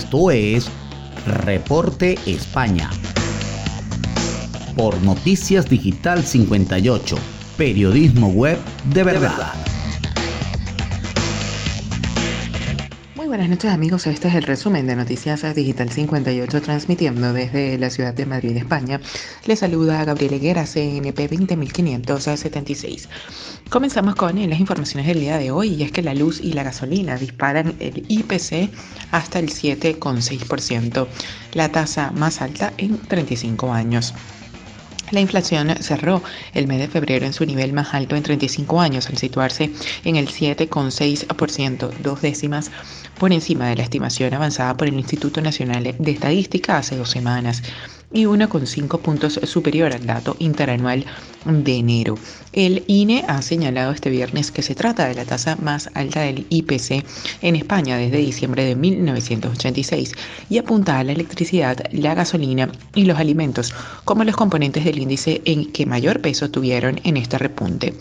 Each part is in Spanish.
Esto es Reporte España. Por Noticias Digital 58, periodismo web de verdad. Muy buenas noches amigos, este es el resumen de Noticias Digital 58 transmitiendo desde la ciudad de Madrid, España. Les saluda Gabriel Higuera, CNP 20576. Comenzamos con las informaciones del día de hoy y es que la luz y la gasolina disparan el IPC hasta el 7,6%, la tasa más alta en 35 años. La inflación cerró el mes de febrero en su nivel más alto en 35 años, al situarse en el 7,6%, dos décimas por encima de la estimación avanzada por el Instituto Nacional de Estadística hace dos semanas y 1,5 puntos superior al dato interanual de enero. El INE ha señalado este viernes que se trata de la tasa más alta del IPC en España desde diciembre de 1986 y apunta a la electricidad, la gasolina y los alimentos como los componentes del índice en que mayor peso tuvieron en este repunte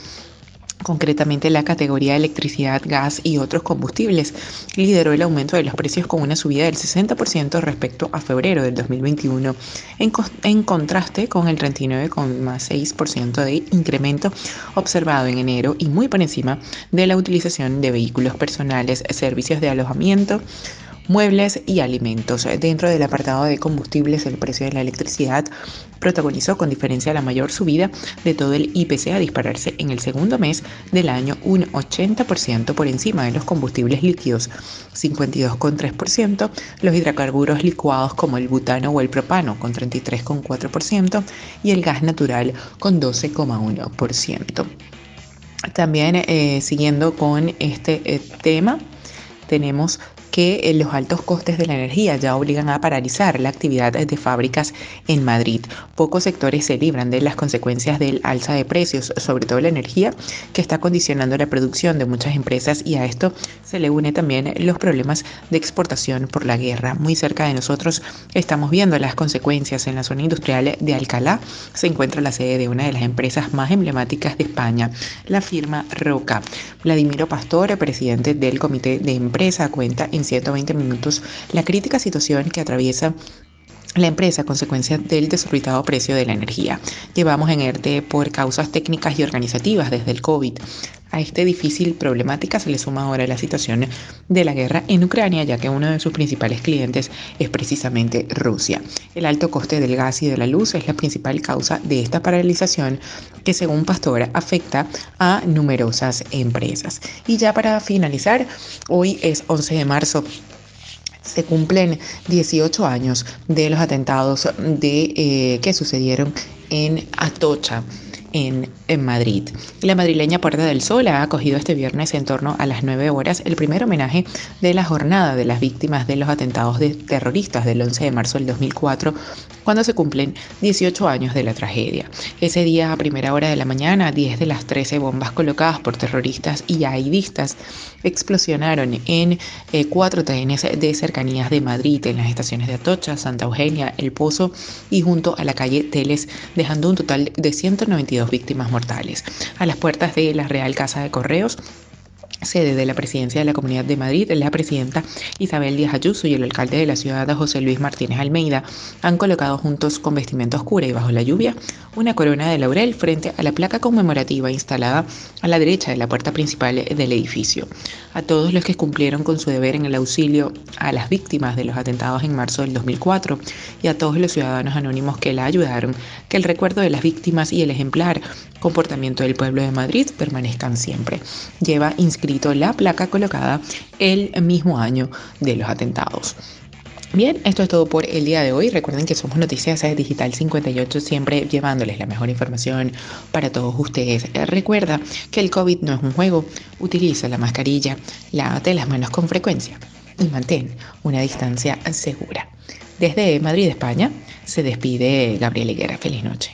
concretamente la categoría de electricidad, gas y otros combustibles, lideró el aumento de los precios con una subida del 60% respecto a febrero del 2021, en, en contraste con el 39,6% de incremento observado en enero y muy por encima de la utilización de vehículos personales, servicios de alojamiento, muebles y alimentos. Dentro del apartado de combustibles, el precio de la electricidad protagonizó con diferencia la mayor subida de todo el IPC a dispararse en el segundo mes del año un 80% por encima de los combustibles líquidos, 52,3%, los hidrocarburos licuados como el butano o el propano con 33,4% y el gas natural con 12,1%. También eh, siguiendo con este eh, tema, tenemos que eh, los altos costes de la energía ya obligan a paralizar la actividad de fábricas en Madrid. Pocos sectores se libran de las consecuencias del alza de precios, sobre todo la energía, que está condicionando la producción de muchas empresas y a esto se le une también los problemas de exportación por la guerra. Muy cerca de nosotros estamos viendo las consecuencias en la zona industrial de Alcalá. Se encuentra la sede de una de las empresas más emblemáticas de España, la firma Roca. Vladimiro Pastor, presidente del comité de empresa, cuenta en 120 minutos la crítica situación que atraviesa la empresa a consecuencia del desorbitado precio de la energía. Llevamos en ERTE por causas técnicas y organizativas desde el COVID. A esta difícil problemática se le suma ahora la situación de la guerra en Ucrania, ya que uno de sus principales clientes es precisamente Rusia. El alto coste del gas y de la luz es la principal causa de esta paralización que según Pastora afecta a numerosas empresas. Y ya para finalizar, hoy es 11 de marzo se cumplen 18 años de los atentados eh, que sucedieron en Atocha en, Madrid. La madrileña Puerta del Sol ha acogido este viernes en torno a las 9 horas el primer homenaje de la jornada de las víctimas de los atentados de terroristas del 11 de marzo del 2004, cuando se cumplen 18 años de la tragedia. Ese día, a primera hora de la mañana, 10 de las 13 bombas colocadas por terroristas y aidistas explosionaron en eh, cuatro trenes de cercanías de Madrid, en las estaciones de Atocha, Santa Eugenia, El Pozo y junto a la calle Teles, dejando un total de 192 víctimas mortales. A las puertas de la Real Casa de Correos sede de la presidencia de la Comunidad de Madrid, la presidenta Isabel Díaz Ayuso y el alcalde de la ciudad, José Luis Martínez Almeida, han colocado juntos con vestimenta oscura y bajo la lluvia una corona de laurel frente a la placa conmemorativa instalada a la derecha de la puerta principal del edificio. A todos los que cumplieron con su deber en el auxilio a las víctimas de los atentados en marzo del 2004 y a todos los ciudadanos anónimos que la ayudaron, que el recuerdo de las víctimas y el ejemplar comportamiento del pueblo de Madrid permanezcan siempre. Lleva inscrito la placa colocada el mismo año de los atentados. Bien, esto es todo por el día de hoy. Recuerden que somos Noticias Digital 58, siempre llevándoles la mejor información para todos ustedes. Recuerda que el COVID no es un juego. Utiliza la mascarilla, lávate las manos con frecuencia y mantén una distancia segura. Desde Madrid, España, se despide Gabriel Higuera. Feliz noche.